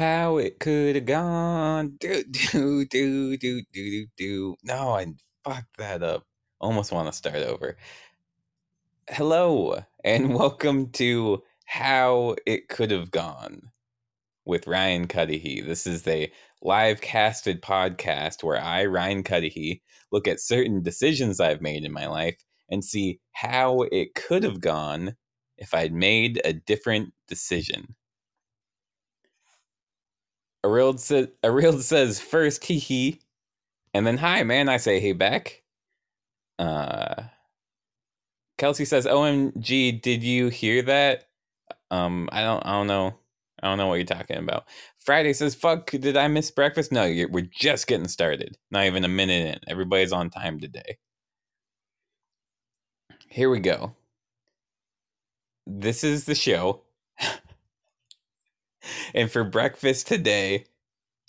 how it could have gone. Do do do do do do do. No, I fucked that up. Almost want to start over. Hello and welcome to How It Could Have Gone with Ryan Cuddihy. This is a live casted podcast where I, Ryan Cuddihy, look at certain decisions I've made in my life and see how it could have gone if I'd made a different decision. Arild, sa- Arild says first, hee hee, and then hi, man. I say hey back. Uh, Kelsey says, "OMG, did you hear that?" Um, I don't, I don't know, I don't know what you're talking about. Friday says, "Fuck, did I miss breakfast?" No, we're just getting started. Not even a minute in. Everybody's on time today. Here we go. This is the show. and for breakfast today,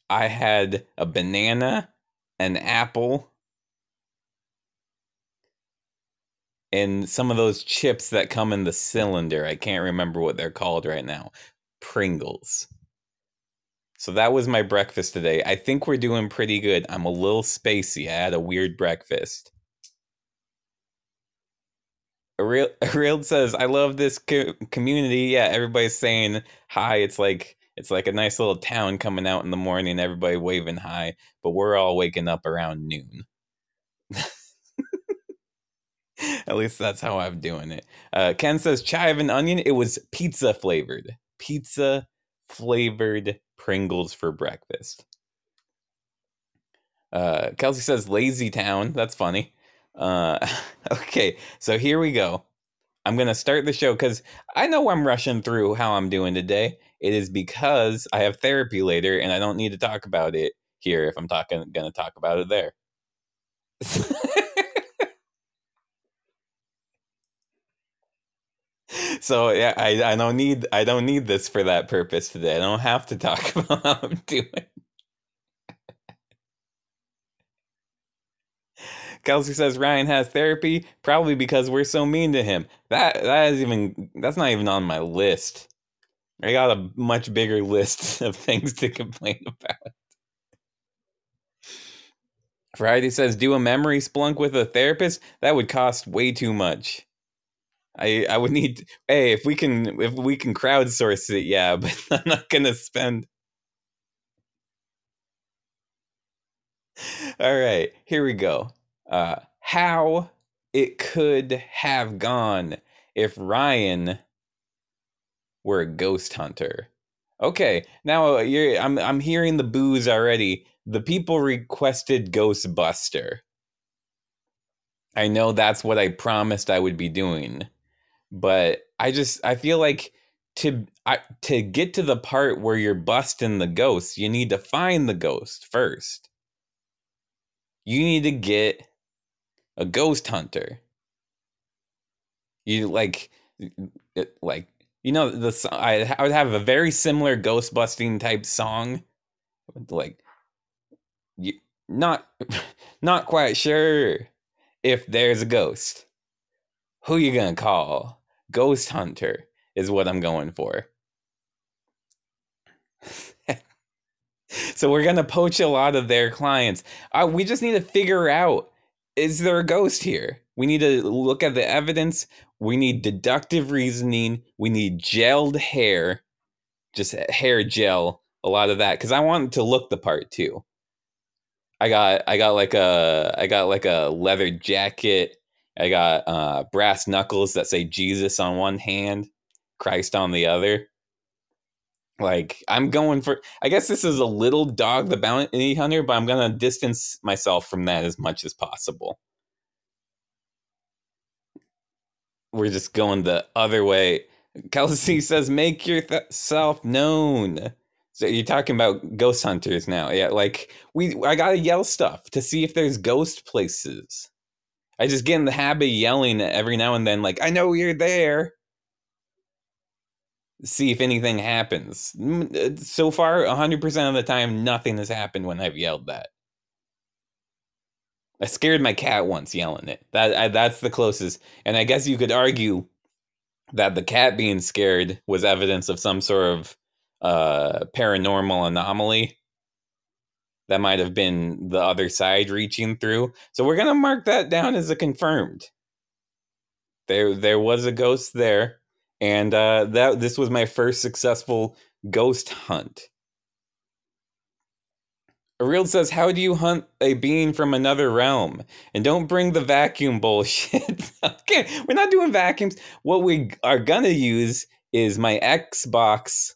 I had a banana, an apple, and some of those chips that come in the cylinder. I can't remember what they're called right now. Pringles. So that was my breakfast today. I think we're doing pretty good. I'm a little spacey. I had a weird breakfast. Real says, "I love this co- community. Yeah, everybody's saying hi. It's like it's like a nice little town coming out in the morning. Everybody waving hi, but we're all waking up around noon. At least that's how I'm doing it. Uh, Ken says chive and onion. It was pizza flavored. Pizza flavored Pringles for breakfast. Uh, Kelsey says lazy town. That's funny. Uh, okay, so here we go. I'm gonna start the show because I know I'm rushing through how I'm doing today. It is because I have therapy later, and I don't need to talk about it here if I'm talking gonna talk about it there. so yeah, I, I don't need I don't need this for that purpose today. I don't have to talk about how I'm doing. Kelsey says Ryan has therapy, probably because we're so mean to him. That that is even that's not even on my list. I got a much bigger list of things to complain about. Friday says do a memory splunk with a therapist. That would cost way too much. I I would need hey if we can if we can crowdsource it yeah but I'm not gonna spend. All right here we go uh, how it could have gone if Ryan were a ghost hunter. Okay, now uh, you're, I'm I'm hearing the booze already. The people requested Ghostbuster. I know that's what I promised I would be doing, but I just I feel like to I, to get to the part where you're busting the ghost, you need to find the ghost first. You need to get a ghost hunter. You like, like you know the I, I would have a very similar ghost busting type song, like you not not quite sure if there's a ghost. Who you gonna call? Ghost hunter is what I'm going for. so we're gonna poach a lot of their clients. Uh, we just need to figure out is there a ghost here? We need to look at the evidence. We need deductive reasoning. We need gelled hair, just hair gel, a lot of that because I want to look the part too. I got I got like a I got like a leather jacket. I got uh, brass knuckles that say Jesus on one hand, Christ on the other. Like I'm going for I guess this is a little dog the bounty hunter, but I'm gonna distance myself from that as much as possible. We're just going the other way. Kelsey says, "Make yourself known." So you're talking about ghost hunters now, yeah? Like we, I gotta yell stuff to see if there's ghost places. I just get in the habit of yelling every now and then, like I know you're there see if anything happens. Uh, so far, 100% of the time, nothing has happened when I've yelled that. I scared my cat once yelling it. That I, that's the closest. And I guess you could argue that the cat being scared was evidence of some sort of uh, paranormal anomaly. That might have been the other side reaching through. So we're gonna mark that down as a confirmed. There, there was a ghost there, and uh, that this was my first successful ghost hunt. Ariel says, How do you hunt a being from another realm? And don't bring the vacuum bullshit. okay, we're not doing vacuums. What we are gonna use is my Xbox.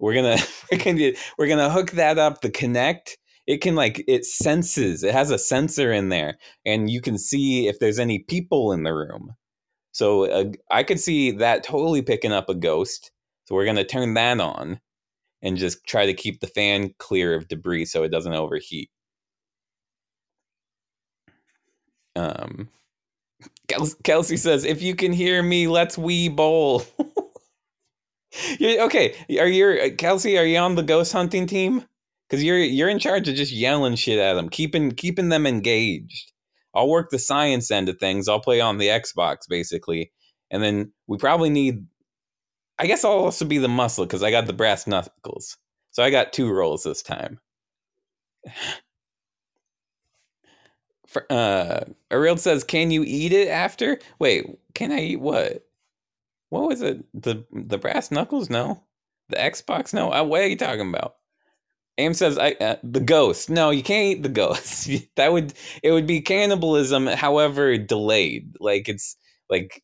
We're gonna we're gonna we're gonna hook that up, the Kinect. It can like it senses, it has a sensor in there, and you can see if there's any people in the room. So uh, I could see that totally picking up a ghost. So we're gonna turn that on and just try to keep the fan clear of debris so it doesn't overheat. Um, Kelsey says, "If you can hear me, let's we bowl." okay, are you uh, Kelsey? Are you on the ghost hunting team? Because you're you're in charge of just yelling shit at them, keeping keeping them engaged. I'll work the science end of things. I'll play on the Xbox basically, and then we probably need I guess I'll also be the muscle because I got the brass knuckles. So I got two rolls this time. uh, Ariel says, "Can you eat it after?" Wait, can I eat what? What was it? The the brass knuckles? No, the Xbox? No. Uh, what are you talking about? Aim says, "I uh, the ghost." No, you can't eat the ghost. that would it would be cannibalism. However, delayed. Like it's like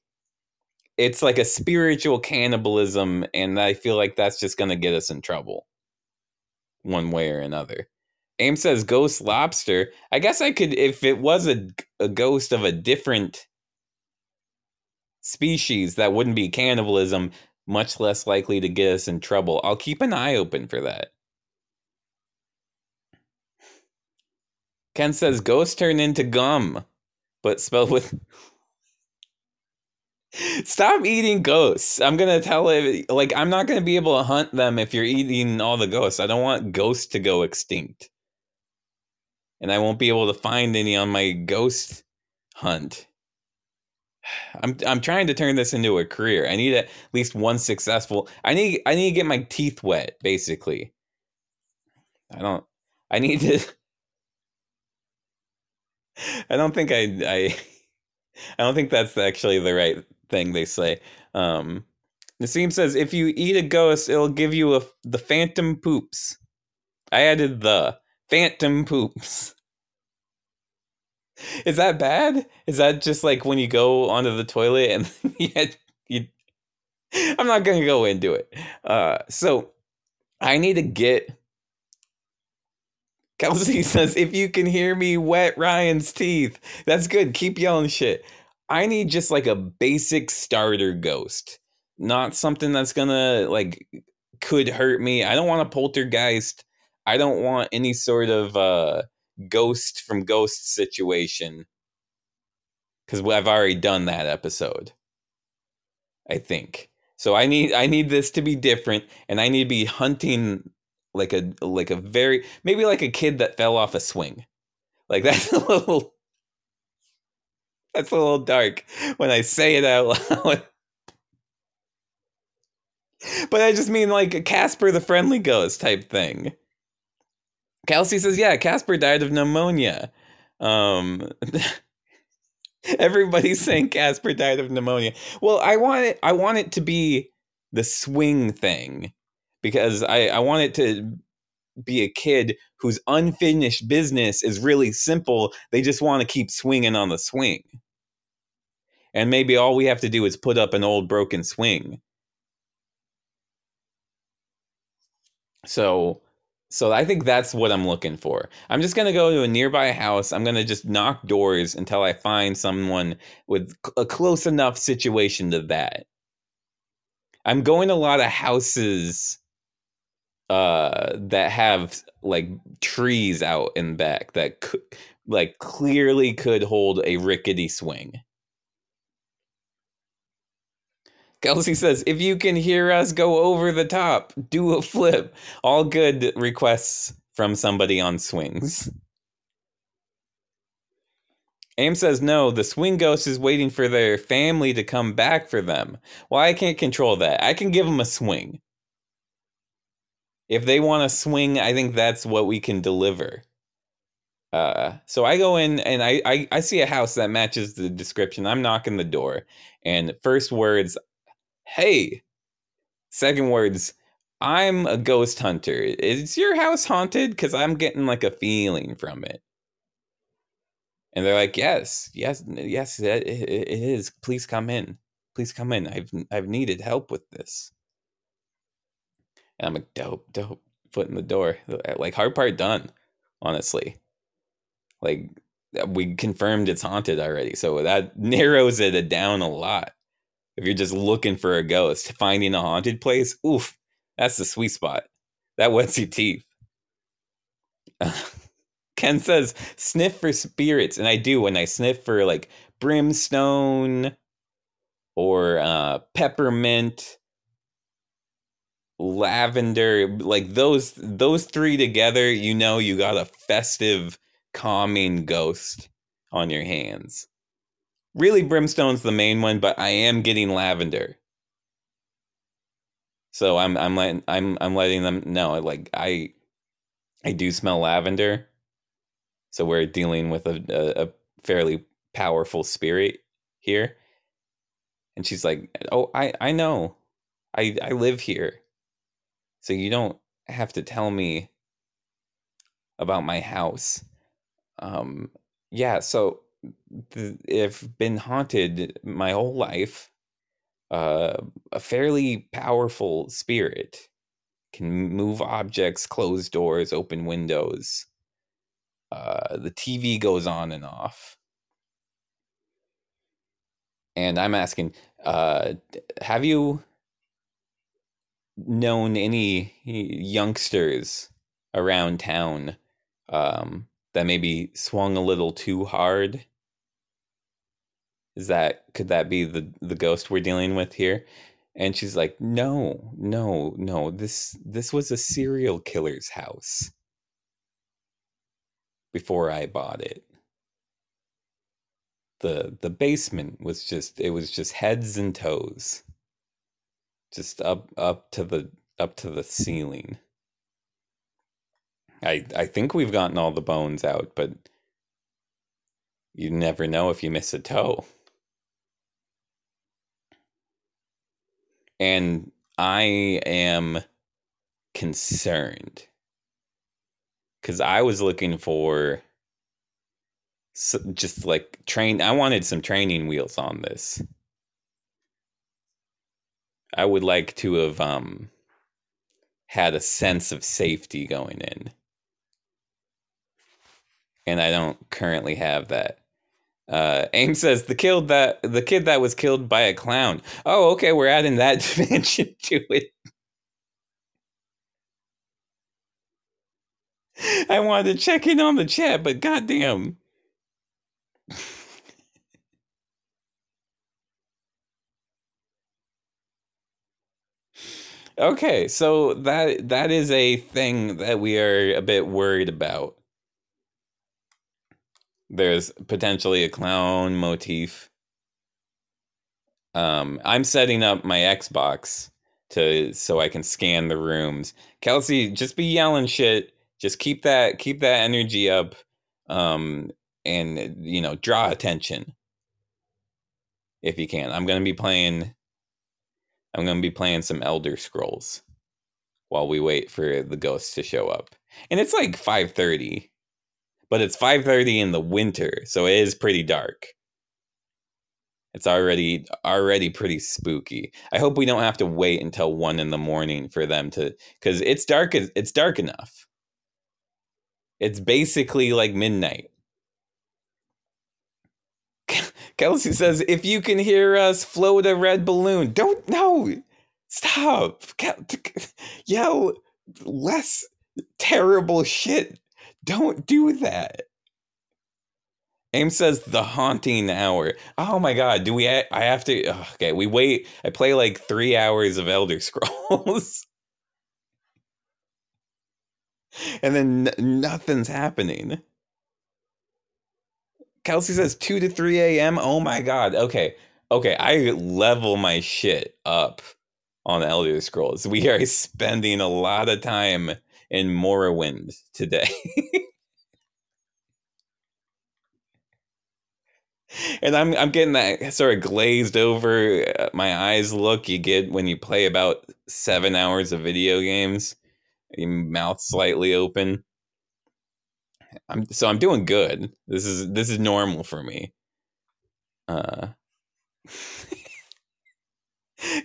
it's like a spiritual cannibalism and i feel like that's just to get us in trouble one way or another aim says ghost lobster i guess i could if it was a, a ghost of a different species that wouldn't be cannibalism much less likely to get us in trouble i'll keep an eye open for that ken says ghosts turn into gum but spelled with Stop eating ghosts. I'm gonna tell it like I'm not gonna be able to hunt them if you're eating all the ghosts. I don't want ghosts to go extinct. And I won't be able to find any on my ghost hunt. I'm I'm trying to turn this into a career. I need at least one successful. I need I need to get my teeth wet, basically. I don't I need to I don't think I I I don't think that's actually the right thing they say. Um, Nassim says if you eat a ghost, it'll give you a the phantom poops. I added the phantom poops. Is that bad? Is that just like when you go onto the toilet and you, you I'm not gonna go into it. Uh, so I need to get. Kelsey says, "If you can hear me, wet Ryan's teeth. That's good. Keep yelling shit. I need just like a basic starter ghost, not something that's gonna like could hurt me. I don't want a poltergeist. I don't want any sort of uh ghost from ghost situation because I've already done that episode. I think so. I need I need this to be different, and I need to be hunting like a like a very maybe like a kid that fell off a swing. Like that's a little that's a little dark when I say it out loud. but I just mean like a Casper the Friendly Ghost type thing. Kelsey says, yeah, Casper died of pneumonia. Um, everybody's saying Casper died of pneumonia. Well, I want it. I want it to be the swing thing because I I want it to be a kid whose unfinished business is really simple. They just want to keep swinging on the swing and maybe all we have to do is put up an old broken swing. So so I think that's what I'm looking for. I'm just going to go to a nearby house. I'm going to just knock doors until I find someone with a close enough situation to that. I'm going a lot of houses uh that have like trees out in back that could like clearly could hold a rickety swing. Kelsey says, if you can hear us go over the top, do a flip. All good requests from somebody on swings. Aim says, no, the swing ghost is waiting for their family to come back for them. Well, I can't control that. I can give them a swing. If they want to swing, I think that's what we can deliver. Uh, so I go in and I, I I see a house that matches the description. I'm knocking the door, and first words, "Hey." Second words, I'm a ghost hunter. Is your house haunted? Because I'm getting like a feeling from it. And they're like, yes, yes, yes, it, it is. Please come in. Please come in. I've I've needed help with this. And I'm like, dope, dope. Foot in the door. Like hard part done, honestly. Like we confirmed it's haunted already, so that narrows it down a lot. If you're just looking for a ghost, finding a haunted place, oof, that's the sweet spot. That wets your teeth. Ken says, sniff for spirits. And I do when I sniff for like brimstone or uh, peppermint, lavender, like those those three together, you know you got a festive, calming ghost on your hands. Really, brimstone's the main one, but I am getting lavender. So I'm I'm letting I'm I'm letting them know like I I do smell lavender. So we're dealing with a, a, a fairly powerful spirit here. And she's like, "Oh, I I know. I I live here. So you don't have to tell me about my house." Um yeah, so th- if been haunted my whole life uh, a fairly powerful spirit can move objects close doors open windows uh, the tv goes on and off and i'm asking uh, have you known any youngsters around town um, that maybe swung a little too hard? Is that could that be the the ghost we're dealing with here? And she's like no no no this this was a serial killer's house before i bought it. The the basement was just it was just heads and toes just up up to the up to the ceiling i i think we've gotten all the bones out but you never know if you miss a toe and I am concerned because I was looking for just like train. I wanted some training wheels on this. I would like to have um had a sense of safety going in. And I don't currently have that. Uh, Aim says the killed that the kid that was killed by a clown. Oh, okay, we're adding that dimension to it. I wanted to check in on the chat, but goddamn. okay, so that that is a thing that we are a bit worried about there's potentially a clown motif. Um, I'm setting up my Xbox to so I can scan the rooms. Kelsey, just be yelling shit. Just keep that keep that energy up. Um, and you know, draw attention if you can. I'm gonna be playing. I'm gonna be playing some Elder Scrolls while we wait for the ghosts to show up, and it's like five thirty but it's 5:30 in the winter, so it is pretty dark. It's already already pretty spooky. I hope we don't have to wait until 1 in the morning for them to cuz it's dark it's dark enough. It's basically like midnight. Kelsey says, if you can hear us, float a red balloon. Don't, no, stop. Yell less terrible shit don't do that. Aim says the haunting hour. Oh my god, do we? I have to. Okay, we wait. I play like three hours of Elder Scrolls, and then n- nothing's happening. Kelsey says two to three a.m. Oh my god. Okay, okay. I level my shit up on Elder Scrolls. We are spending a lot of time in Morrowind today. and I'm I'm getting that sort of glazed over uh, my eyes look you get when you play about seven hours of video games, your mouth slightly open. I'm so I'm doing good. This is this is normal for me. Uh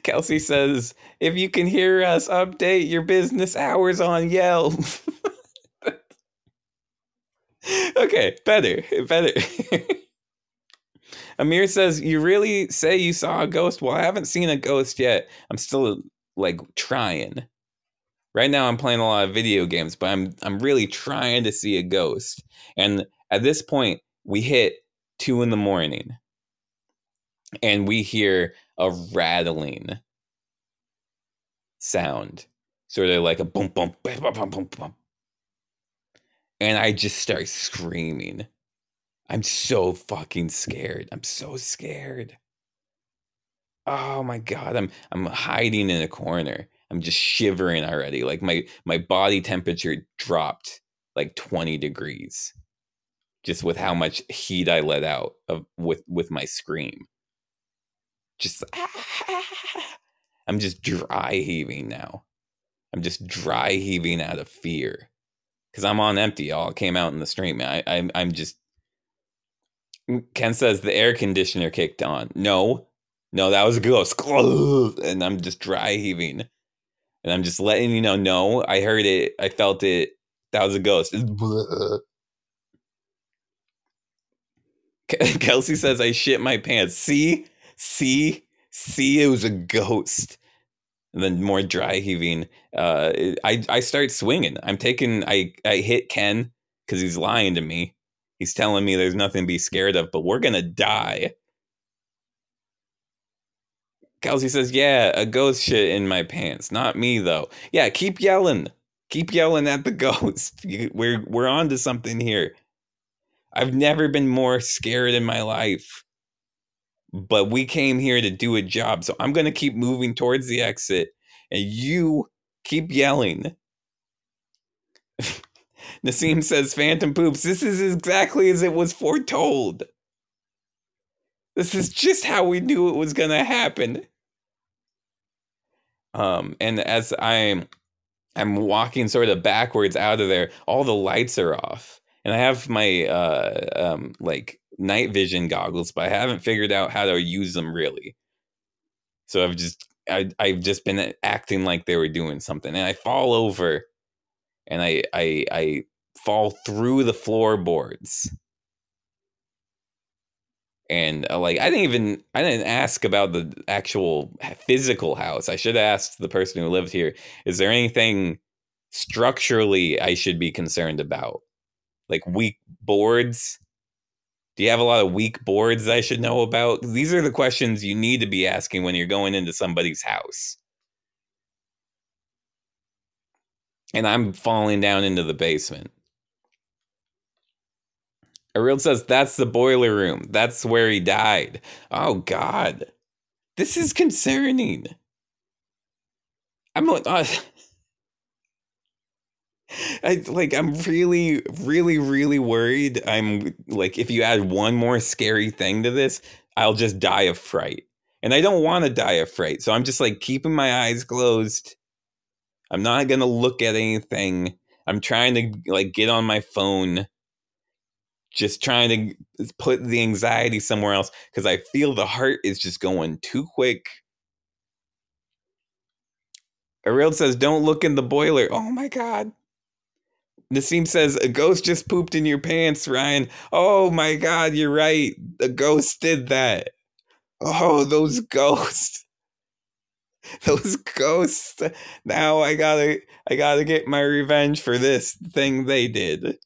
Kelsey says, if you can hear us, update your business hours on Yelp. okay, better, better. Amir says, You really say you saw a ghost? Well, I haven't seen a ghost yet. I'm still like trying. Right now I'm playing a lot of video games, but I'm I'm really trying to see a ghost. And at this point, we hit two in the morning. And we hear a rattling sound. Sort of like a boom boom boom boom boom boom. And I just start screaming. I'm so fucking scared. I'm so scared. Oh my god, I'm I'm hiding in a corner. I'm just shivering already. Like my my body temperature dropped like 20 degrees just with how much heat I let out of with with my scream. Just I'm just dry heaving now. I'm just dry heaving out of fear because I'm on empty. All came out in the stream. I, I'm I'm just Ken says the air conditioner kicked on. No, no, that was a ghost. And I'm just dry heaving. And I'm just letting you know, no, I heard it. I felt it. That was a ghost. Kelsey says I shit my pants. See? See? See? It was a ghost. And then more dry heaving. Uh, I I start swinging. I'm taking. I I hit Ken because he's lying to me. He's telling me there's nothing to be scared of, but we're gonna die. Kelsey says, Yeah, a ghost shit in my pants. Not me though. Yeah, keep yelling. Keep yelling at the ghost. We're we're on to something here. I've never been more scared in my life. But we came here to do a job. So I'm gonna keep moving towards the exit. And you keep yelling. Nassim says, Phantom poops. This is exactly as it was foretold. This is just how we knew it was going to happen. Um, and as I'm, I'm walking sort of backwards out of there, all the lights are off, and I have my uh, um, like night vision goggles, but I haven't figured out how to use them really. So I've just, I, I've just been acting like they were doing something, and I fall over and I I I fall through the floorboards. And uh, like I didn't even I didn't ask about the actual physical house. I should have asked the person who lived here, is there anything structurally I should be concerned about? Like weak boards? Do you have a lot of weak boards I should know about? These are the questions you need to be asking when you're going into somebody's house. and I'm falling down into the basement. Ariel says that's the boiler room. That's where he died. Oh God, this is concerning. I'm uh, I like I'm really, really, really worried. I'm like, if you add one more scary thing to this, I'll just die of fright. And I don't want to die of fright. So I'm just like keeping my eyes closed I'm not gonna look at anything. I'm trying to like get on my phone, just trying to put the anxiety somewhere else because I feel the heart is just going too quick. Ariel says, "Don't look in the boiler." Oh my god. Nassim says, "A ghost just pooped in your pants, Ryan." Oh my god, you're right. The ghost did that. Oh, those ghosts. those ghosts. Now I gotta I gotta get my revenge for this thing they did.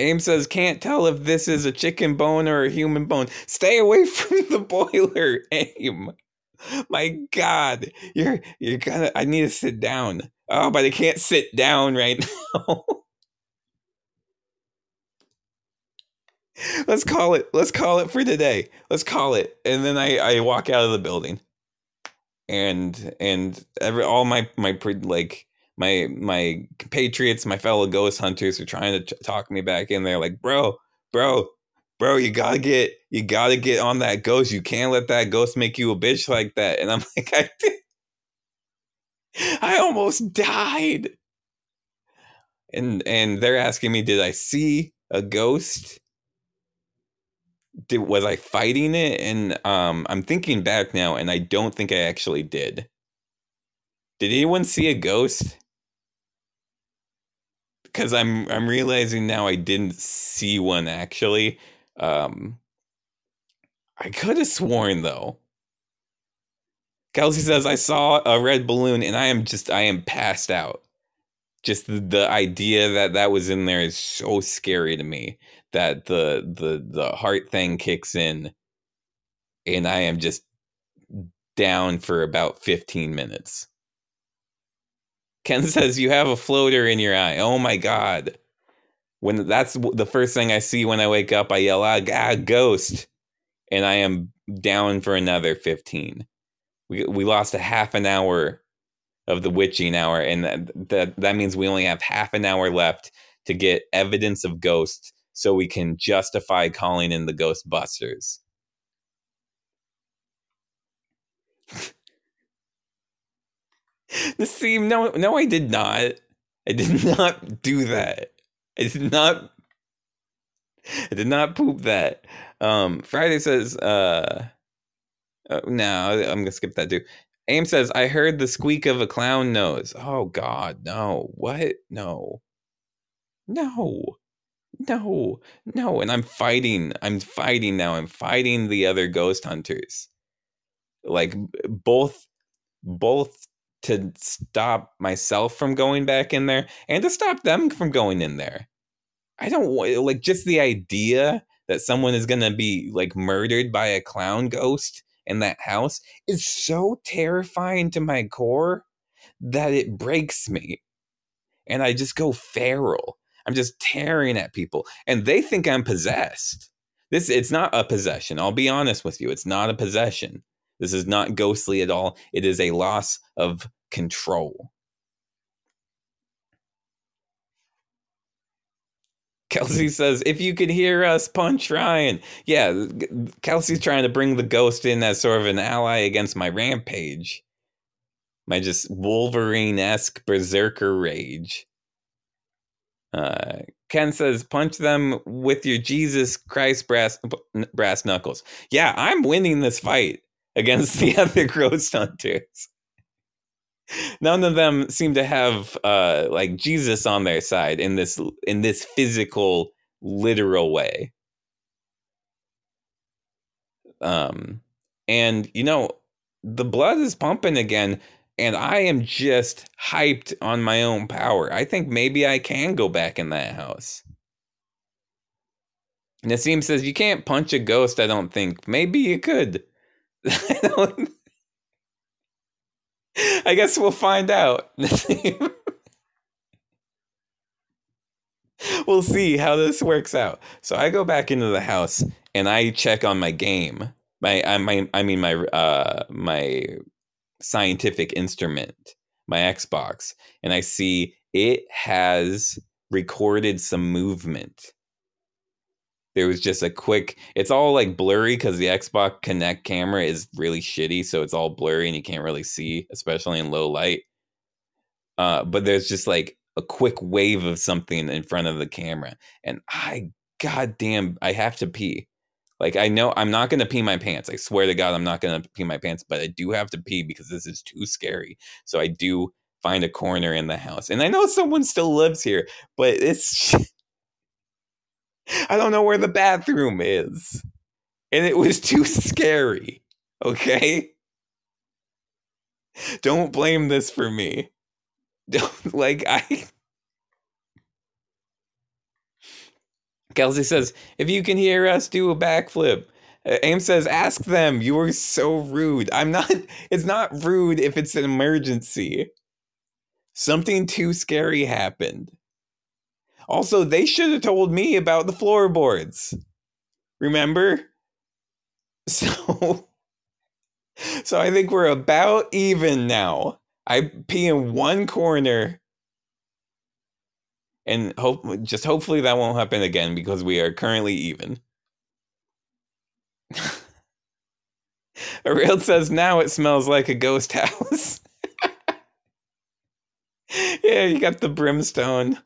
Aim says can't tell if this is a chicken bone or a human bone. Stay away from the boiler, Aim. My God, you're you're gonna. I need to sit down. Oh, but I can't sit down right now. let's call it. Let's call it for today. Let's call it. And then I I walk out of the building, and and every all my my like my my compatriots, my fellow ghost hunters are trying to talk me back in there. Like, bro, bro, bro, you gotta get you gotta get on that ghost. You can't let that ghost make you a bitch like that. And I'm like, I I almost died. And and they're asking me, did I see a ghost? Did was I fighting it? And um I'm thinking back now, and I don't think I actually did. Did anyone see a ghost? Because I'm I'm realizing now I didn't see one actually. Um I could have sworn though. Kelsey says I saw a red balloon and I am just I am passed out. Just the, the idea that that was in there is so scary to me that the the the heart thing kicks in and I am just down for about 15 minutes. Ken says you have a floater in your eye. Oh my god. When that's the first thing I see when I wake up, I yell, "Ah, ah ghost!" and I am down for another 15 we we lost a half an hour of the witching hour, and that that, that means we only have half an hour left to get evidence of ghosts, so we can justify calling in the Ghostbusters. the seam no no I did not. I did not do that. I did not I did not poop that. Um Friday says uh uh, no, I'm gonna skip that too. Aim says, "I heard the squeak of a clown nose." Oh God, no! What? No, no, no, no! And I'm fighting. I'm fighting now. I'm fighting the other ghost hunters. Like both, both to stop myself from going back in there and to stop them from going in there. I don't like just the idea that someone is gonna be like murdered by a clown ghost in that house is so terrifying to my core that it breaks me. And I just go feral. I'm just tearing at people and they think I'm possessed. This it's not a possession. I'll be honest with you. It's not a possession. This is not ghostly at all. It is a loss of control. Kelsey says, if you could hear us, punch Ryan. Yeah, Kelsey's trying to bring the ghost in as sort of an ally against my rampage. My just Wolverine esque berserker rage. Uh, Ken says, punch them with your Jesus Christ brass, brass knuckles. Yeah, I'm winning this fight against the other ghost hunters none of them seem to have uh like Jesus on their side in this in this physical literal way. Um and you know the blood is pumping again and I am just hyped on my own power. I think maybe I can go back in that house. Nassim says you can't punch a ghost, I don't think. Maybe you could. I guess we'll find out. we'll see how this works out. So I go back into the house and I check on my game. My I my I mean my uh my scientific instrument, my Xbox, and I see it has recorded some movement there was just a quick it's all like blurry because the xbox Kinect camera is really shitty so it's all blurry and you can't really see especially in low light. Uh, but there's just like a quick wave of something in front of the camera and i goddamn i have to pee. Like i know i'm not gonna pee my pants i swear to god i'm not gonna pee my pants but i do have to pee because this is too scary. So i do find a corner in the house and i know someone still lives here but it's I don't know where the bathroom is. And it was too scary. Okay? Don't blame this for me. Don't, like, I. Kelsey says, if you can hear us, do a backflip. Uh, Aim says, ask them. You are so rude. I'm not, it's not rude if it's an emergency. Something too scary happened. Also, they should have told me about the floorboards. Remember? So So I think we're about even now. I pee in one corner. And hope just hopefully that won't happen again because we are currently even. Ariel says now it smells like a ghost house. yeah, you got the brimstone.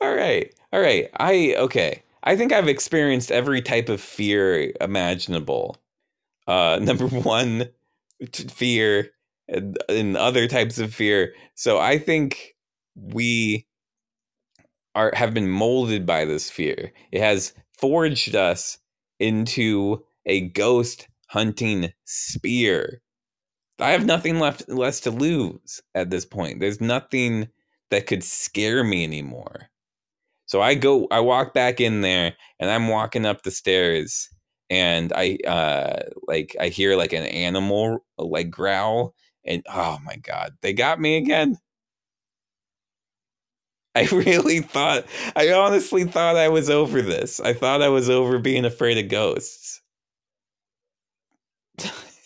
All right. All right. I okay. I think I've experienced every type of fear imaginable. Uh number 1 fear and, and other types of fear. So I think we are have been molded by this fear. It has forged us into a ghost hunting spear. I have nothing left less to lose at this point. There's nothing that could scare me anymore. So I go I walk back in there and I'm walking up the stairs and I uh like I hear like an animal like growl and oh my god, they got me again. I really thought, I honestly thought I was over this. I thought I was over being afraid of ghosts.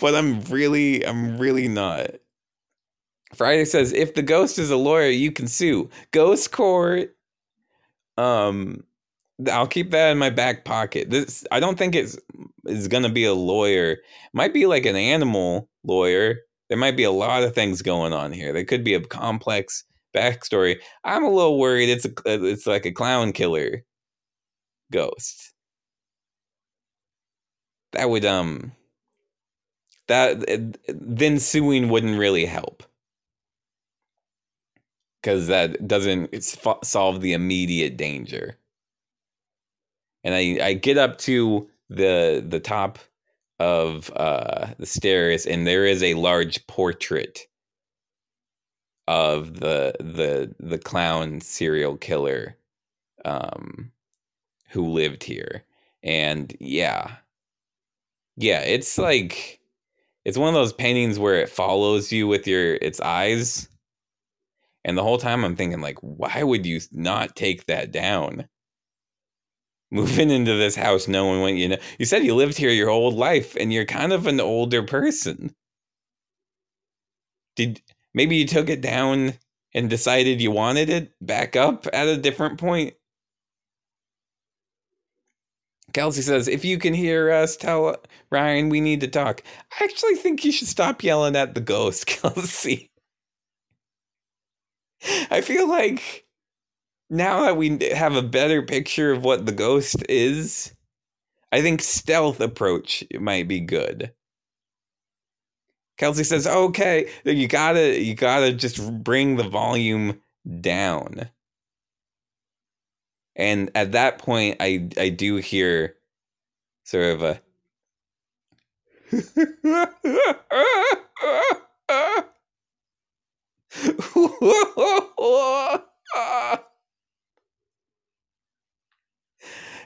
but I'm really, I'm really not. Friday says, if the ghost is a lawyer, you can sue. Ghost court. Um, I'll keep that in my back pocket. This I don't think it's is gonna be a lawyer. Might be like an animal lawyer there might be a lot of things going on here. There could be a complex backstory. I'm a little worried it's a it's like a clown killer ghost. That would um that then suing wouldn't really help because that doesn't solve the immediate danger. And I I get up to the the top of uh, the stairs, and there is a large portrait of the the the clown serial killer um, who lived here. And yeah, yeah, it's like it's one of those paintings where it follows you with your its eyes. And the whole time I'm thinking like, why would you not take that down? moving into this house knowing what you know. You said you lived here your whole life and you're kind of an older person. Did maybe you took it down and decided you wanted it back up at a different point? Kelsey says, if you can hear us, tell uh, Ryan we need to talk. I actually think you should stop yelling at the ghost, Kelsey. I feel like now that we have a better picture of what the ghost is, I think stealth approach might be good. Kelsey says, "Okay, you gotta, you gotta just bring the volume down." And at that point, I, I do hear sort of a.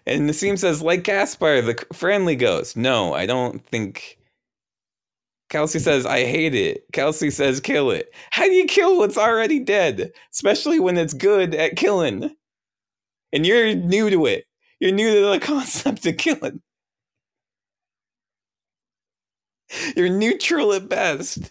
And Nassim says, like Casper, the friendly ghost. No, I don't think. Kelsey says, I hate it. Kelsey says, kill it. How do you kill what's already dead? Especially when it's good at killing. And you're new to it. You're new to the concept of killing. You're neutral at best.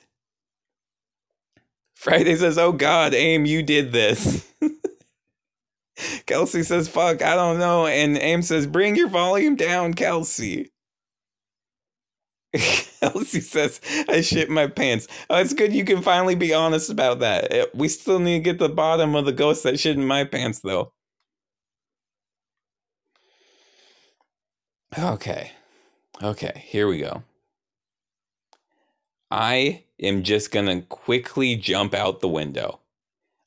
Friday says, Oh God, aim, you did this. Kelsey says, fuck, I don't know. And Aim says, bring your volume down, Kelsey. Kelsey says, I shit my pants. Oh, it's good you can finally be honest about that. Eh, we still need to get the bottom of the ghost that shit in my pants, though. Okay. Okay, here we go. I am just gonna quickly jump out the window.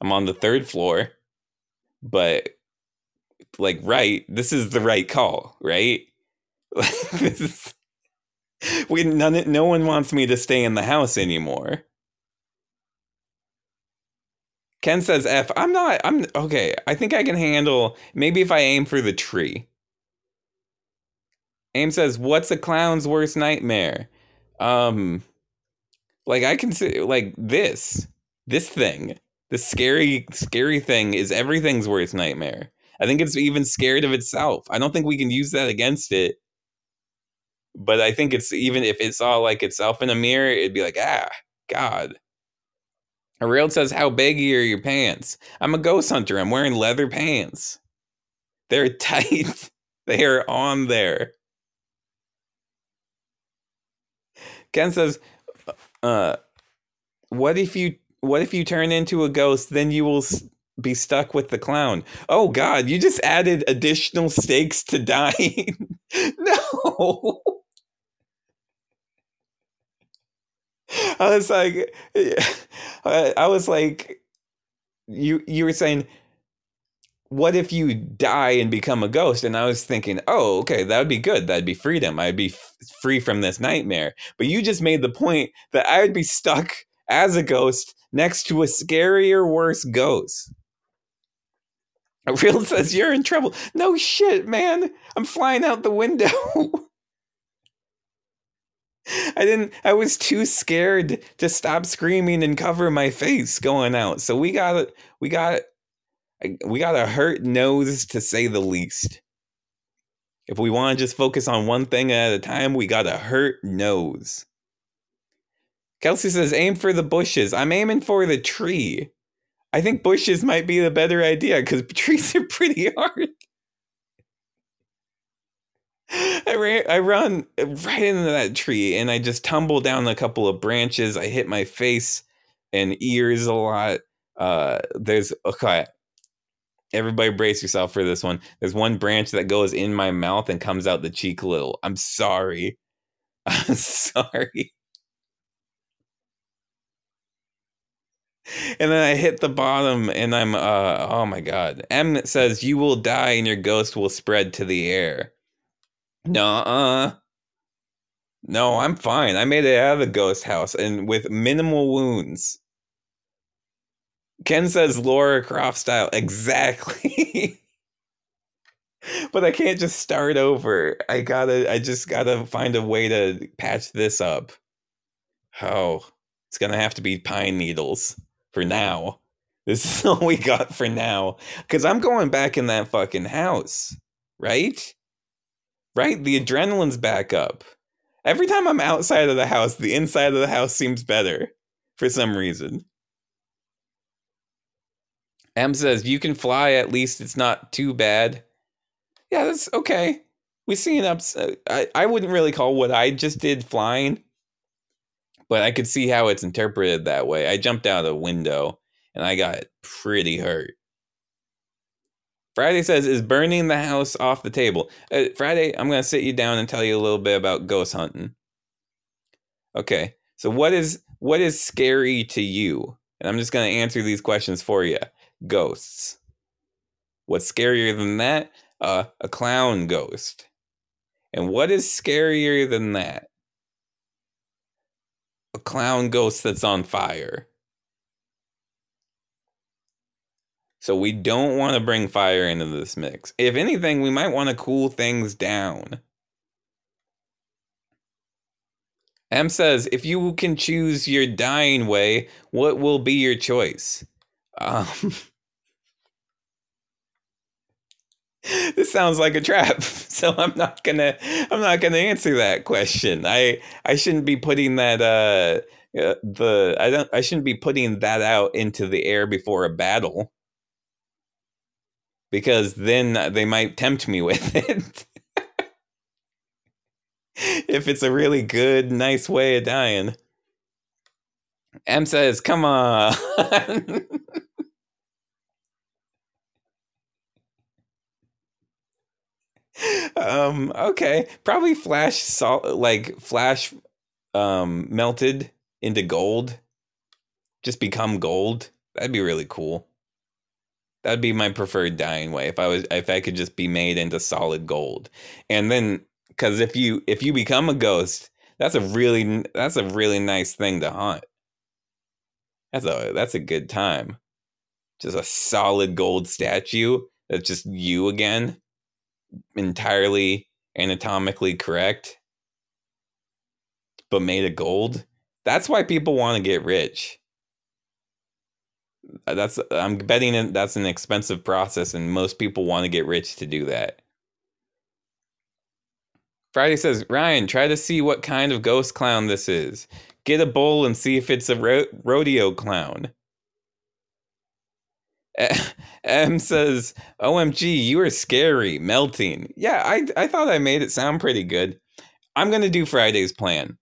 I'm on the third floor but like right this is the right call right? This is we none no one wants me to stay in the house anymore. Ken says f i'm not i'm okay i think i can handle maybe if i aim for the tree. Aim says what's a clown's worst nightmare? Um like i can say like this this thing, the scary, scary thing is everything's worst nightmare. I think it's even scared of itself. I don't think we can use that against it. But I think it's even if it saw like itself in a mirror, it'd be like, ah, God. Ariel says, How baggy are your pants? I'm a ghost hunter. I'm wearing leather pants. They're tight. they are on there. Ken says, uh, what if you what if you turn into a ghost? Then you will be stuck with the clown. Oh god you just added additional stakes to dying. No. I was like i was like you you were saying what if you die and become a ghost? And I was thinking, oh, okay, that would be good. That'd be freedom. I'd be f- free from this nightmare. But you just made the point that I would be stuck as a ghost next to a scarier, worse ghost. Real says you're in trouble. No shit, man. I'm flying out the window. I didn't I was too scared to stop screaming and cover my face going out. So we got we got we got a hurt nose to say the least. If we want to just focus on one thing at a time, we got a hurt nose. Kelsey says, aim for the bushes. I'm aiming for the tree. I think bushes might be the better idea because trees are pretty hard. I ran, I run right into that tree and I just tumble down a couple of branches. I hit my face and ears a lot. Uh, there's okay. Everybody brace yourself for this one. There's one branch that goes in my mouth and comes out the cheek a little. I'm sorry. I'm sorry. and then I hit the bottom and I'm uh oh my god. M says you will die and your ghost will spread to the air. Nuh-uh. No, I'm fine. I made it out of the ghost house and with minimal wounds. Ken says Lara Croft style. Exactly. but I can't just start over. I gotta I just gotta find a way to patch this up. Oh, it's gonna have to be pine needles for now. This is all we got for now. Cause I'm going back in that fucking house. Right? Right? The adrenaline's back up. Every time I'm outside of the house, the inside of the house seems better for some reason. M says, You can fly, at least it's not too bad. Yeah, that's okay. We seen ups. Uh, I, I wouldn't really call what I just did flying, but I could see how it's interpreted that way. I jumped out of a window and I got pretty hurt. Friday says, Is burning the house off the table? Uh, Friday, I'm going to sit you down and tell you a little bit about ghost hunting. Okay, so what is what is scary to you? And I'm just going to answer these questions for you ghosts. What's scarier than that? Uh, a clown ghost. And what is scarier than that? A clown ghost that's on fire. So we don't want to bring fire into this mix. If anything, we might want to cool things down. M says, if you can choose your dying way, what will be your choice? Um, this sounds like a trap so i'm not gonna i'm not gonna answer that question. I i shouldn't be putting that uh, uh the i don't i shouldn't be putting that out into the air before a battle. Because then they might tempt me with it. If it's a really good nice way of dying. M says come on um okay. Probably flash salt like flash um melted into gold. Just become gold. That'd be really cool. That'd be my preferred dying way if i was if i could just be made into solid gold. And then because if you if you become a ghost that's a really that's a really nice thing to haunt. that's a that's a good time. Just a solid gold statue that's just you again entirely anatomically correct, but made of gold. That's why people want to get rich. Uh, that's I'm betting that's an expensive process, and most people want to get rich to do that. Friday says, Ryan, try to see what kind of ghost clown this is. Get a bowl and see if it's a ro- rodeo clown. M says, OMG, you are scary, melting. Yeah, I, I thought I made it sound pretty good. I'm to do Friday's plan.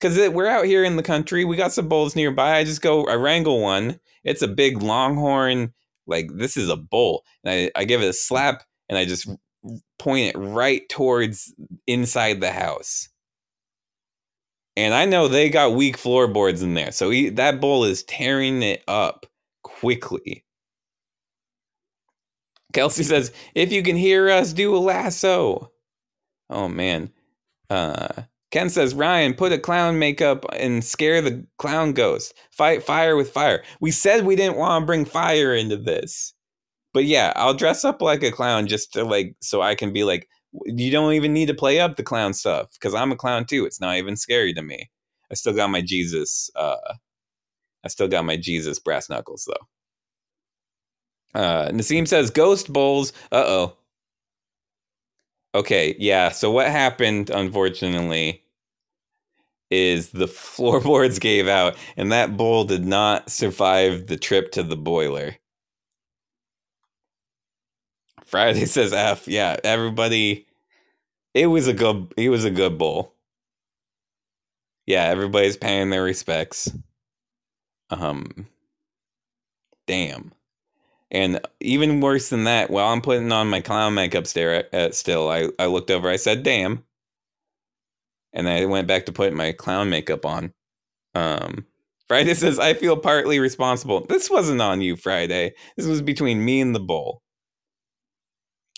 Because we're out here in the country. We got some bulls nearby. I just go, I wrangle one. It's a big longhorn. Like, this is a bull, And I, I give it a slap and I just point it right towards inside the house. And I know they got weak floorboards in there. So he, that bull is tearing it up quickly. Kelsey says, if you can hear us, do a lasso. Oh, man. Uh, Ken says, Ryan, put a clown makeup and scare the clown ghost. Fight fire with fire. We said we didn't want to bring fire into this. But yeah, I'll dress up like a clown just to like, so I can be like, you don't even need to play up the clown stuff because I'm a clown too. It's not even scary to me. I still got my Jesus. Uh, I still got my Jesus brass knuckles though. Uh, Nassim says ghost bowls. Uh oh. Okay, yeah. So what happened, unfortunately, is the floorboards gave out, and that bowl did not survive the trip to the boiler. Friday says F. Yeah, everybody. It was a good. It was a good bowl. Yeah, everybody's paying their respects. Um. Damn. And even worse than that, while I'm putting on my clown makeup stare at, still, I, I looked over, I said, damn. And I went back to put my clown makeup on. Um, Friday says, I feel partly responsible. This wasn't on you, Friday. This was between me and the bull.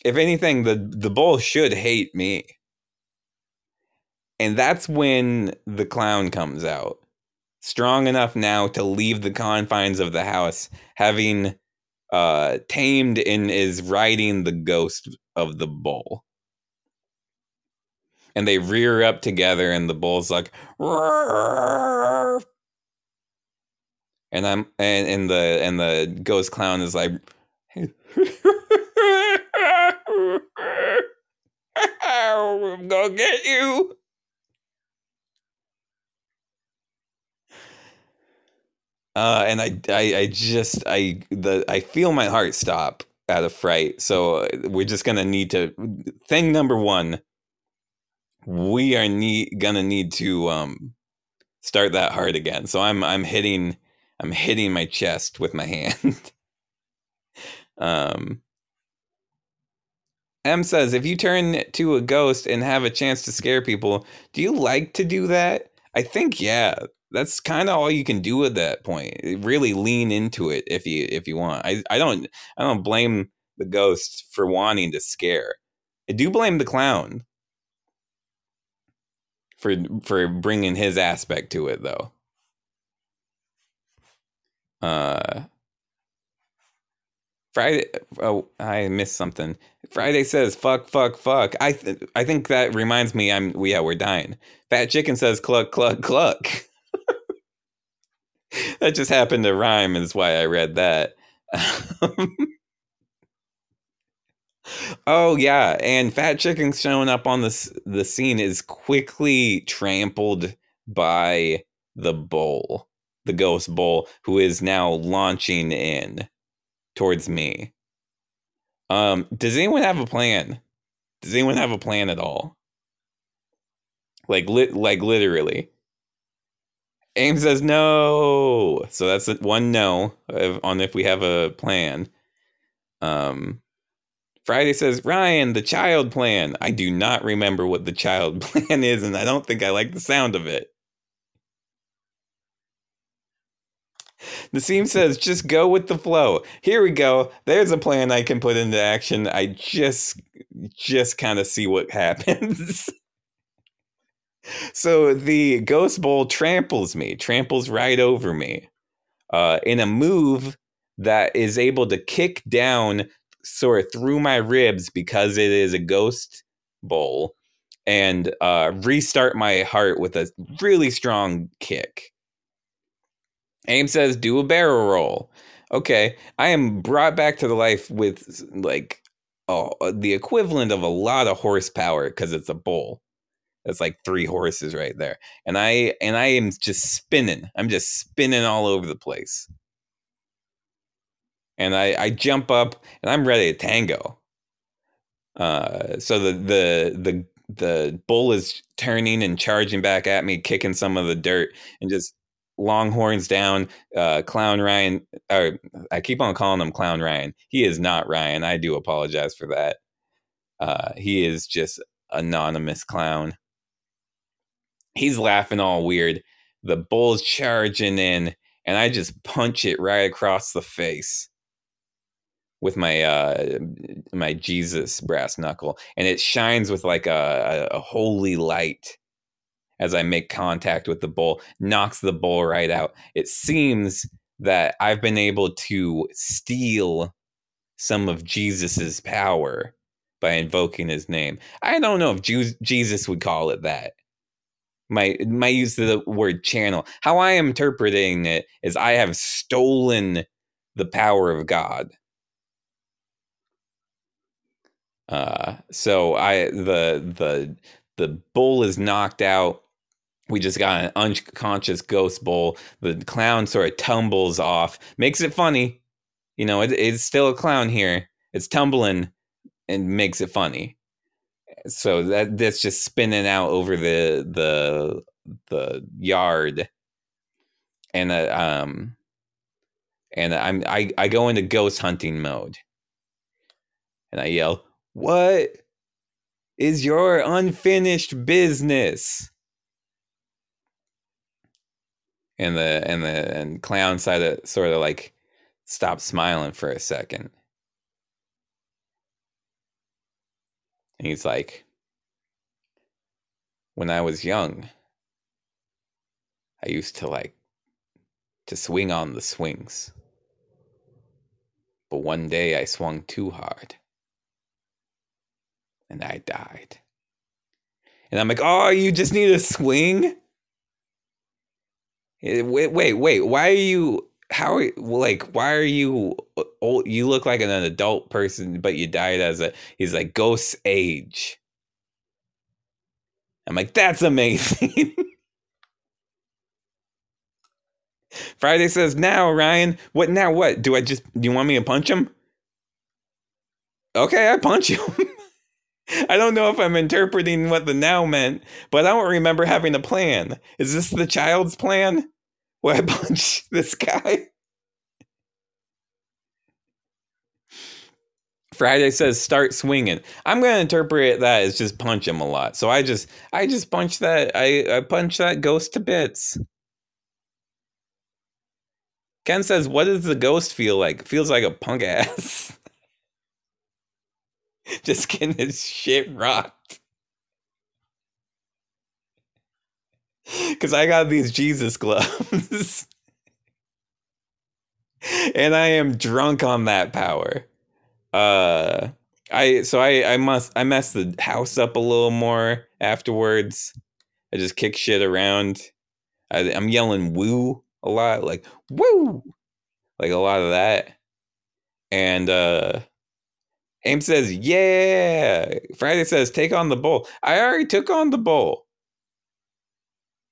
If anything, the, the bull should hate me. And that's when the clown comes out. Strong enough now to leave the confines of the house, having uh, tamed and is riding the ghost of the bull. And they rear up together, and the bull's like, Roar! and I'm and, and the and the ghost clown is like, I'm gonna get you. Uh, and I, I, I just, I, the, I feel my heart stop out of fright. So uh, we're just gonna need to. Thing number one, we are need gonna need to um start that heart again. So I'm, I'm hitting, I'm hitting my chest with my hand. um. M says, if you turn to a ghost and have a chance to scare people, do you like to do that? I think yeah that's kind of all you can do at that point. Really lean into it if you if you want. I I don't I don't blame the ghost for wanting to scare. I do blame the clown for for bringing his aspect to it though. Uh Friday oh I missed something. Friday says fuck fuck fuck. I th- I think that reminds me I'm yeah, we're dying. Fat chicken says cluck cluck cluck. that just happened to rhyme is why I read that. oh yeah, and Fat Chicken showing up on this the scene is quickly trampled by the bull, the ghost bull, who is now launching in towards me. Um, does anyone have a plan? Does anyone have a plan at all? Like lit like literally. Aim says no. So that's one no on if we have a plan. Um, Friday says, Ryan, the child plan. I do not remember what the child plan is, and I don't think I like the sound of it. Nassim says, just go with the flow. Here we go. There's a plan I can put into action. I just just kind of see what happens. So the ghost bowl tramples me, tramples right over me, uh, in a move that is able to kick down sort of through my ribs because it is a ghost bowl, and uh, restart my heart with a really strong kick. Aim says, do a barrel roll. Okay, I am brought back to the life with like oh, the equivalent of a lot of horsepower because it's a bull. That's like three horses right there, and I and I am just spinning. I'm just spinning all over the place, and I I jump up and I'm ready to tango. Uh, so the the the the bull is turning and charging back at me, kicking some of the dirt, and just Longhorns down. Uh, Clown Ryan, or I keep on calling him Clown Ryan. He is not Ryan. I do apologize for that. Uh, he is just anonymous clown. He's laughing all weird. The bull's charging in, and I just punch it right across the face with my uh my Jesus brass knuckle, and it shines with like a, a, holy light as I make contact with the bull, knocks the bull right out. It seems that I've been able to steal some of Jesus's power by invoking his name. I don't know if Jesus would call it that. My my use of the word channel. How I am interpreting it is I have stolen the power of God. Uh, so I the the the bull is knocked out we just got an unconscious ghost bull. The clown sort of tumbles off, makes it funny. You know, it, it's still a clown here. It's tumbling and makes it funny. So that that's just spinning out over the the the yard, and uh, um, and I'm I I go into ghost hunting mode, and I yell, "What is your unfinished business?" and the and the and clown side of sort of like stopped smiling for a second. And he's like, when I was young, I used to like to swing on the swings. But one day I swung too hard and I died. And I'm like, oh, you just need a swing? Wait, wait, wait. Why are you? How are like? Why are you old? You look like an adult person, but you died as a. He's like ghost age. I'm like, that's amazing. Friday says, now, Ryan. What now? What? Do I just. Do you want me to punch him? Okay, I punch him. I don't know if I'm interpreting what the now meant, but I don't remember having a plan. Is this the child's plan? Where I punch this guy? Friday says start swinging. I'm going to interpret that as just punch him a lot. So I just I just punch that I I punch that ghost to bits. Ken says, "What does the ghost feel like? Feels like a punk ass." just getting his shit rocked. Cause I got these Jesus gloves. and I am drunk on that power. Uh I so I I must I mess the house up a little more afterwards. I just kick shit around. I, I'm yelling woo a lot, like woo, like a lot of that. And uh Aim says, yeah. Friday says, take on the bull. I already took on the bull.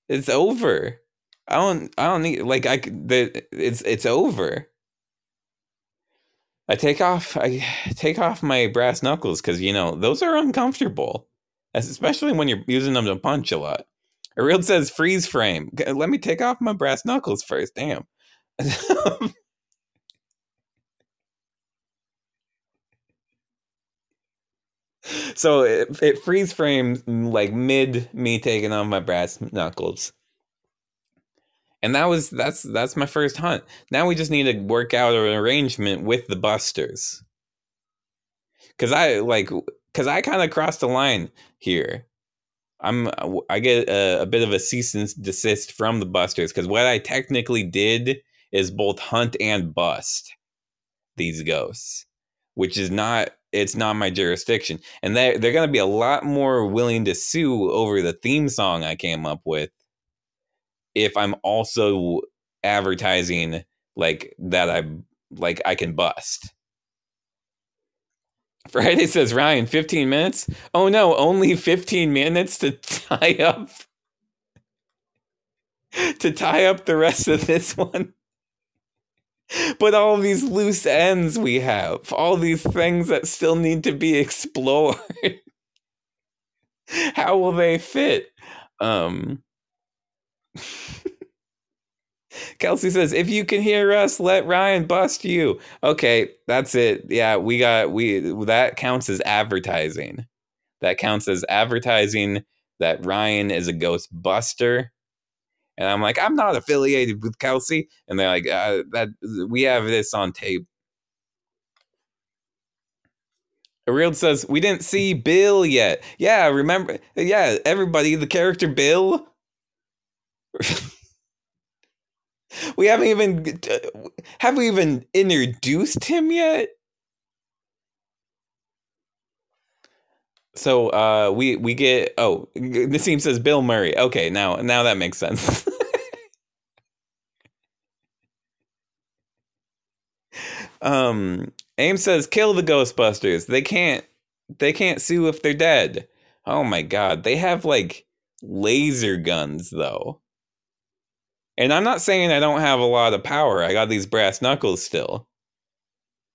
It's over. I don't. I don't need like I. The, it's it's over. I take off. I take off my brass knuckles because you know those are uncomfortable, especially when you're using them to punch a lot. Ariel says freeze frame. Let me take off my brass knuckles first. Damn. so it, it freeze frames mm, like mid me taking off my brass knuckles. And that was that's that's my first hunt. Now we just need to work out an arrangement with the busters. Because i like because i kind of crossed the line here. I'm uh, i get a, a bit of a cease and desist from the busters because what i technically did is both hunt and bust these ghosts which is not it's not my jurisdiction and they they're to be a lot more willing to sue over the theme song i came up with if i'm also advertising like that I like I can bust. Friday says Ryan, 15 minutes? Oh no, only 15 minutes to tie up to tie up the rest of this one. But all these loose ends we have, all these things that still need to be explored. How will they fit? Um Kelsey says, if you can hear us, let Ryan bust you. Okay, that's it. Yeah, we got we that counts as advertising. That counts as advertising that Ryan is a ghost buster. And I'm like, I'm not affiliated with Kelsey. And they're like, uh, that we have this on tape. Ariel says, we didn't see Bill yet. Yeah, remember? Yeah, everybody, the character Bill. we haven't even have we even introduced him yet so uh we we get oh Nassim says Bill Murray. Okay now now that makes sense. Um aim says kill the ghostbusters. They can't they can't sue if they're dead. Oh my god they have like laser guns though. And I'm not saying I don't have a lot of power. I got these brass knuckles still.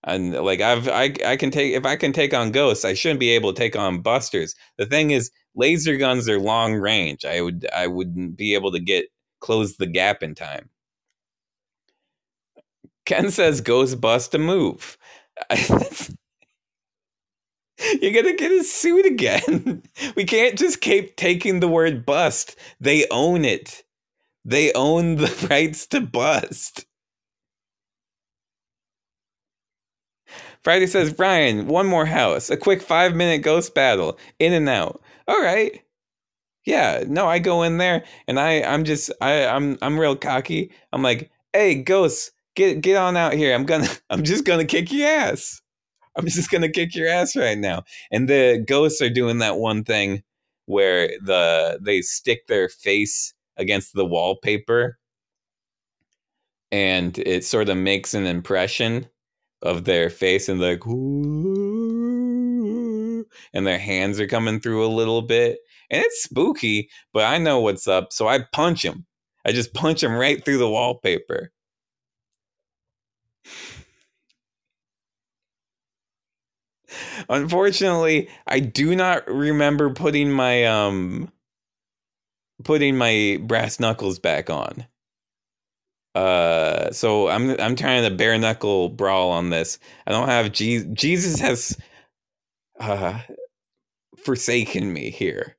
And like I've I I can take if I can take on ghosts, I shouldn't be able to take on busters. The thing is, laser guns are long range. I would I wouldn't be able to get close the gap in time. Ken says ghost bust a move. You're gonna get a suit again. we can't just keep taking the word bust. They own it. They own the rights to bust. Friday says, Brian, one more house, a quick five minute ghost battle, in and out. All right. Yeah, no, I go in there and I, I'm just, I, I'm, I'm real cocky. I'm like, hey, ghosts, get, get on out here. I'm gonna, I'm just gonna kick your ass. I'm just gonna kick your ass right now. And the ghosts are doing that one thing where the, they stick their face against the wallpaper and it sort of makes an impression of their face and like and their hands are coming through a little bit and it's spooky but i know what's up so i punch him i just punch him right through the wallpaper unfortunately i do not remember putting my um putting my brass knuckles back on. Uh, so I'm I'm trying to bare knuckle brawl on this. I don't have Jesus. Jesus has uh forsaken me here.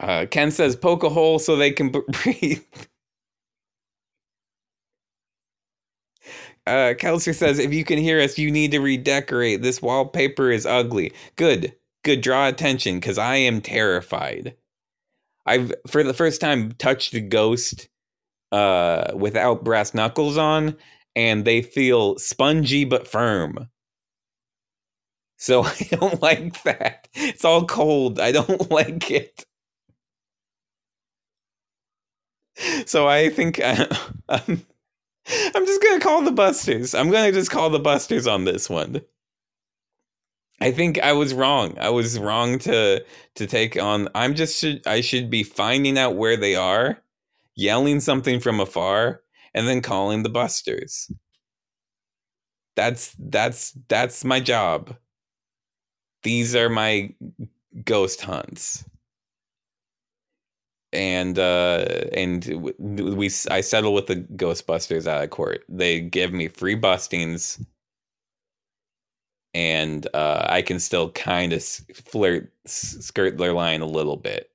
Uh, Ken says poke a hole so they can breathe. Uh, Kelsey says if you can hear us, you need to redecorate. This wallpaper is ugly. Good good draw attention because I am terrified. I've for the first time touched a ghost uh without brass knuckles on and they feel spongy but firm. So I don't like that. It's all cold. I don't like it. So I think I'm, I'm just gonna call the Busters. I'm gonna just call the Busters on this one. I think I was wrong. I was wrong to to take on. I'm just should I should be finding out where they are, yelling something from afar, and then calling the busters. That's that's that's my job. These are my ghost hunts. And uh and we I settle with the Ghostbusters out of court. They give me free bustings and uh, I can still kind of flirt, skirt their line a little bit.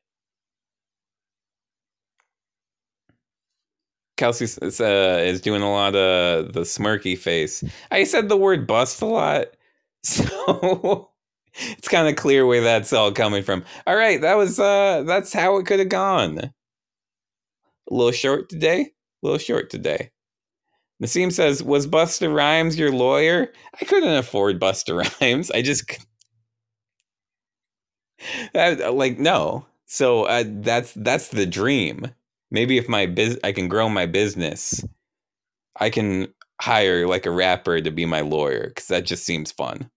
Kelsey uh, is doing a lot of the smirky face. I said the word bust a lot, so it's kind of clear where that's all coming from. All right, that was uh, that's how it could have gone. A little short today. A little short today. Nassim says, "Was Busta Rhymes your lawyer? I couldn't afford Busta Rhymes. I just I, like no. So uh, that's that's the dream. maybe if my biz I can grow my business, I can hire like a rapper to be my lawyer because that just seems fun.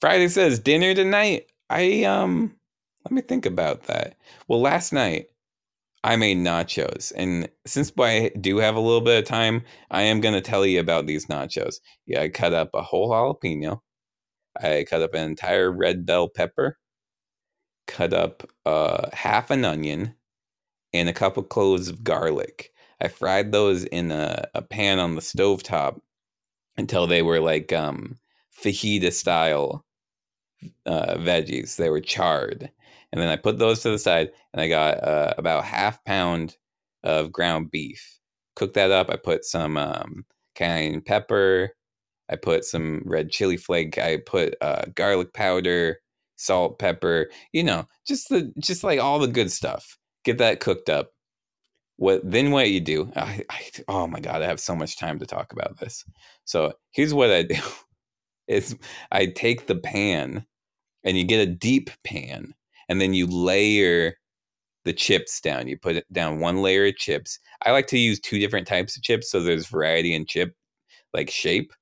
Friday says dinner tonight. I um let me think about that. Well, last night I made nachos, and since I do have a little bit of time, I am gonna tell you about these nachos. Yeah, I cut up a whole jalapeno. I cut up an entire red bell pepper. Cut up uh, half an onion and a couple cloves of garlic. I fried those in a, a pan on the stove top until they were like um, fajita style uh, veggies. They were charred. And then I put those to the side and I got uh, about half pound of ground beef. Cooked that up. I put some um, cayenne pepper. I put some red chili flake. I put uh, garlic powder, salt, pepper. You know, just the just like all the good stuff. Get that cooked up what then what you do I, I, oh my god i have so much time to talk about this so here's what i do is i take the pan and you get a deep pan and then you layer the chips down. You put down one layer of chips. I like to use two different types of chips so there's variety in chip like shape.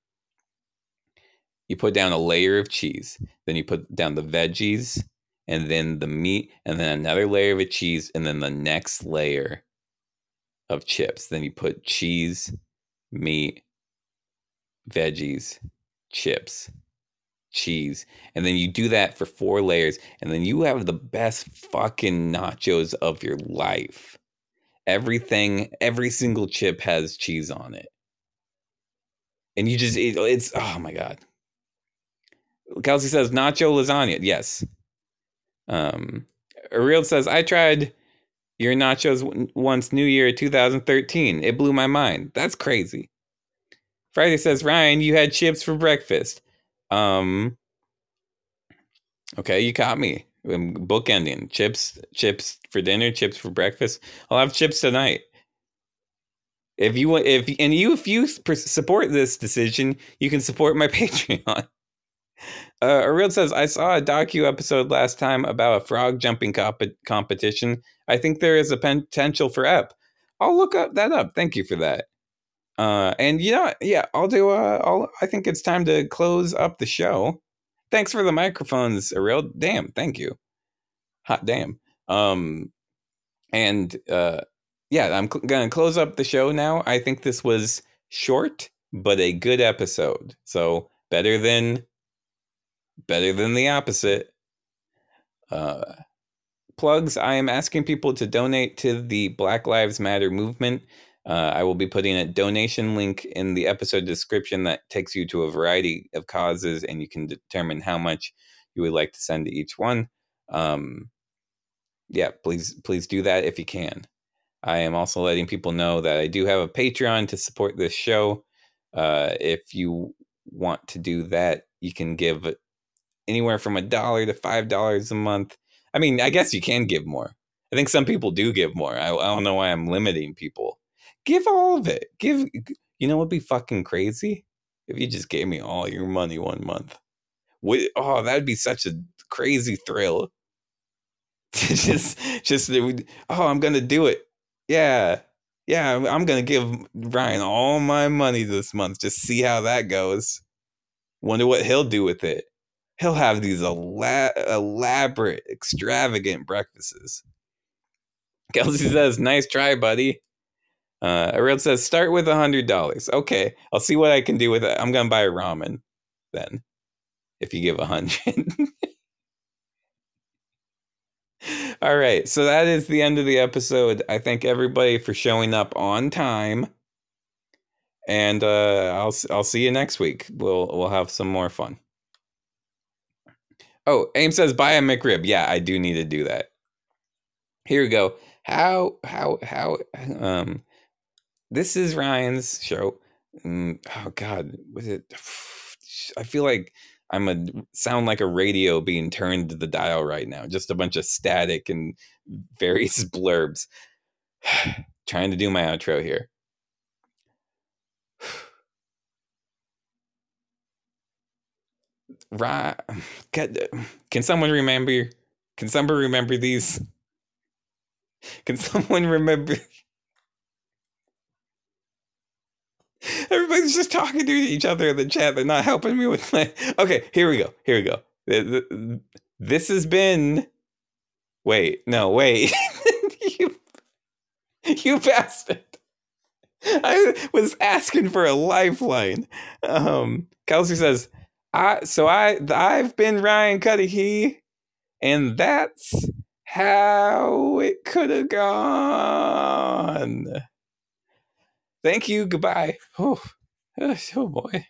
You put down a layer of cheese. Then you put down the veggies and then the meat and then another layer of cheese and then the next layer of chips. Then you put cheese, meat, veggies, chips, cheese. And then you do that for four layers. And then you have the best fucking nachos of your life. Everything, every single chip has cheese on it. And you just, it, it's, oh my God. Kelsey says nacho lasagna. Yes. Um, Ariel says, I tried your nachos once New Year 2013. It blew my mind. That's crazy. Friday says, Ryan, you had chips for breakfast. Um, okay, you caught me. bookending chips, chips for dinner, chips for breakfast. I'll have chips tonight. If you want, if and you if you support this decision, you can support my Patreon. Uh, Ariel says, I saw a docu episode last time about a frog jumping comp- competition. I think there is a potential for EP. I'll look up that up. Thank you for that. Uh, and yeah, yeah, I'll do. Uh, I'll. I think it's time to close up the show. Thanks for the microphones, Ariel. Damn, thank you. Hot damn. Um, and uh, yeah, I'm cl- gonna close up the show now. I think this was short, but a good episode. So better than better than the opposite. Uh, plugs I am asking people to donate to the Black Lives Matter movement. Uh, I will be putting a donation link in the episode description that takes you to a variety of causes, and you can determine how much you would like to send to each one. Um, yeah, please, please do that if you can. I am also letting people know that I do have a Patreon to support this show. Uh, if you want to do that, you can give anywhere from a dollar to five dollars a month. I mean, I guess you can give more. I think some people do give more. I, I don't know why I'm limiting people. Give all of it. Give. You know what'd be fucking crazy if you just gave me all your money one month. What, oh, that'd be such a crazy thrill. just, just oh, I'm gonna do it. Yeah, yeah, I'm gonna give Ryan all my money this month. Just see how that goes. Wonder what he'll do with it he'll have these elaborate, extravagant breakfasts. Kelsey says, "Nice try, buddy." Uh, Ariel says, "Start with a hundred dollars." Okay, I'll see what I can do with it. I'm gonna buy a ramen then, if you give a hundred. All right, so that is the end of the episode. I thank everybody for showing up on time, and uh, I'll I'll see you next week. We'll we'll have some more fun. Oh, Aim says buy a McRib. Yeah, I do need to do that. Here we go. How how how um this is Ryan's show. Oh God, was it? I feel like I'm a sound like a radio being turned to the dial right now. Just a bunch of static and various blurbs. Trying to do my outro here. Right. Can someone remember? Can someone remember these? Can someone remember? Everybody's just talking to each other in the chat. They're not helping me with my. Okay, here we go. Here we go. This has been. Wait, no, wait. you, you bastard. I was asking for a lifeline. Um, Kelsey says, "I so I I've been Ryan Cuddihy, and that's how it could have gone." Thank you. Goodbye. Oh, oh boy.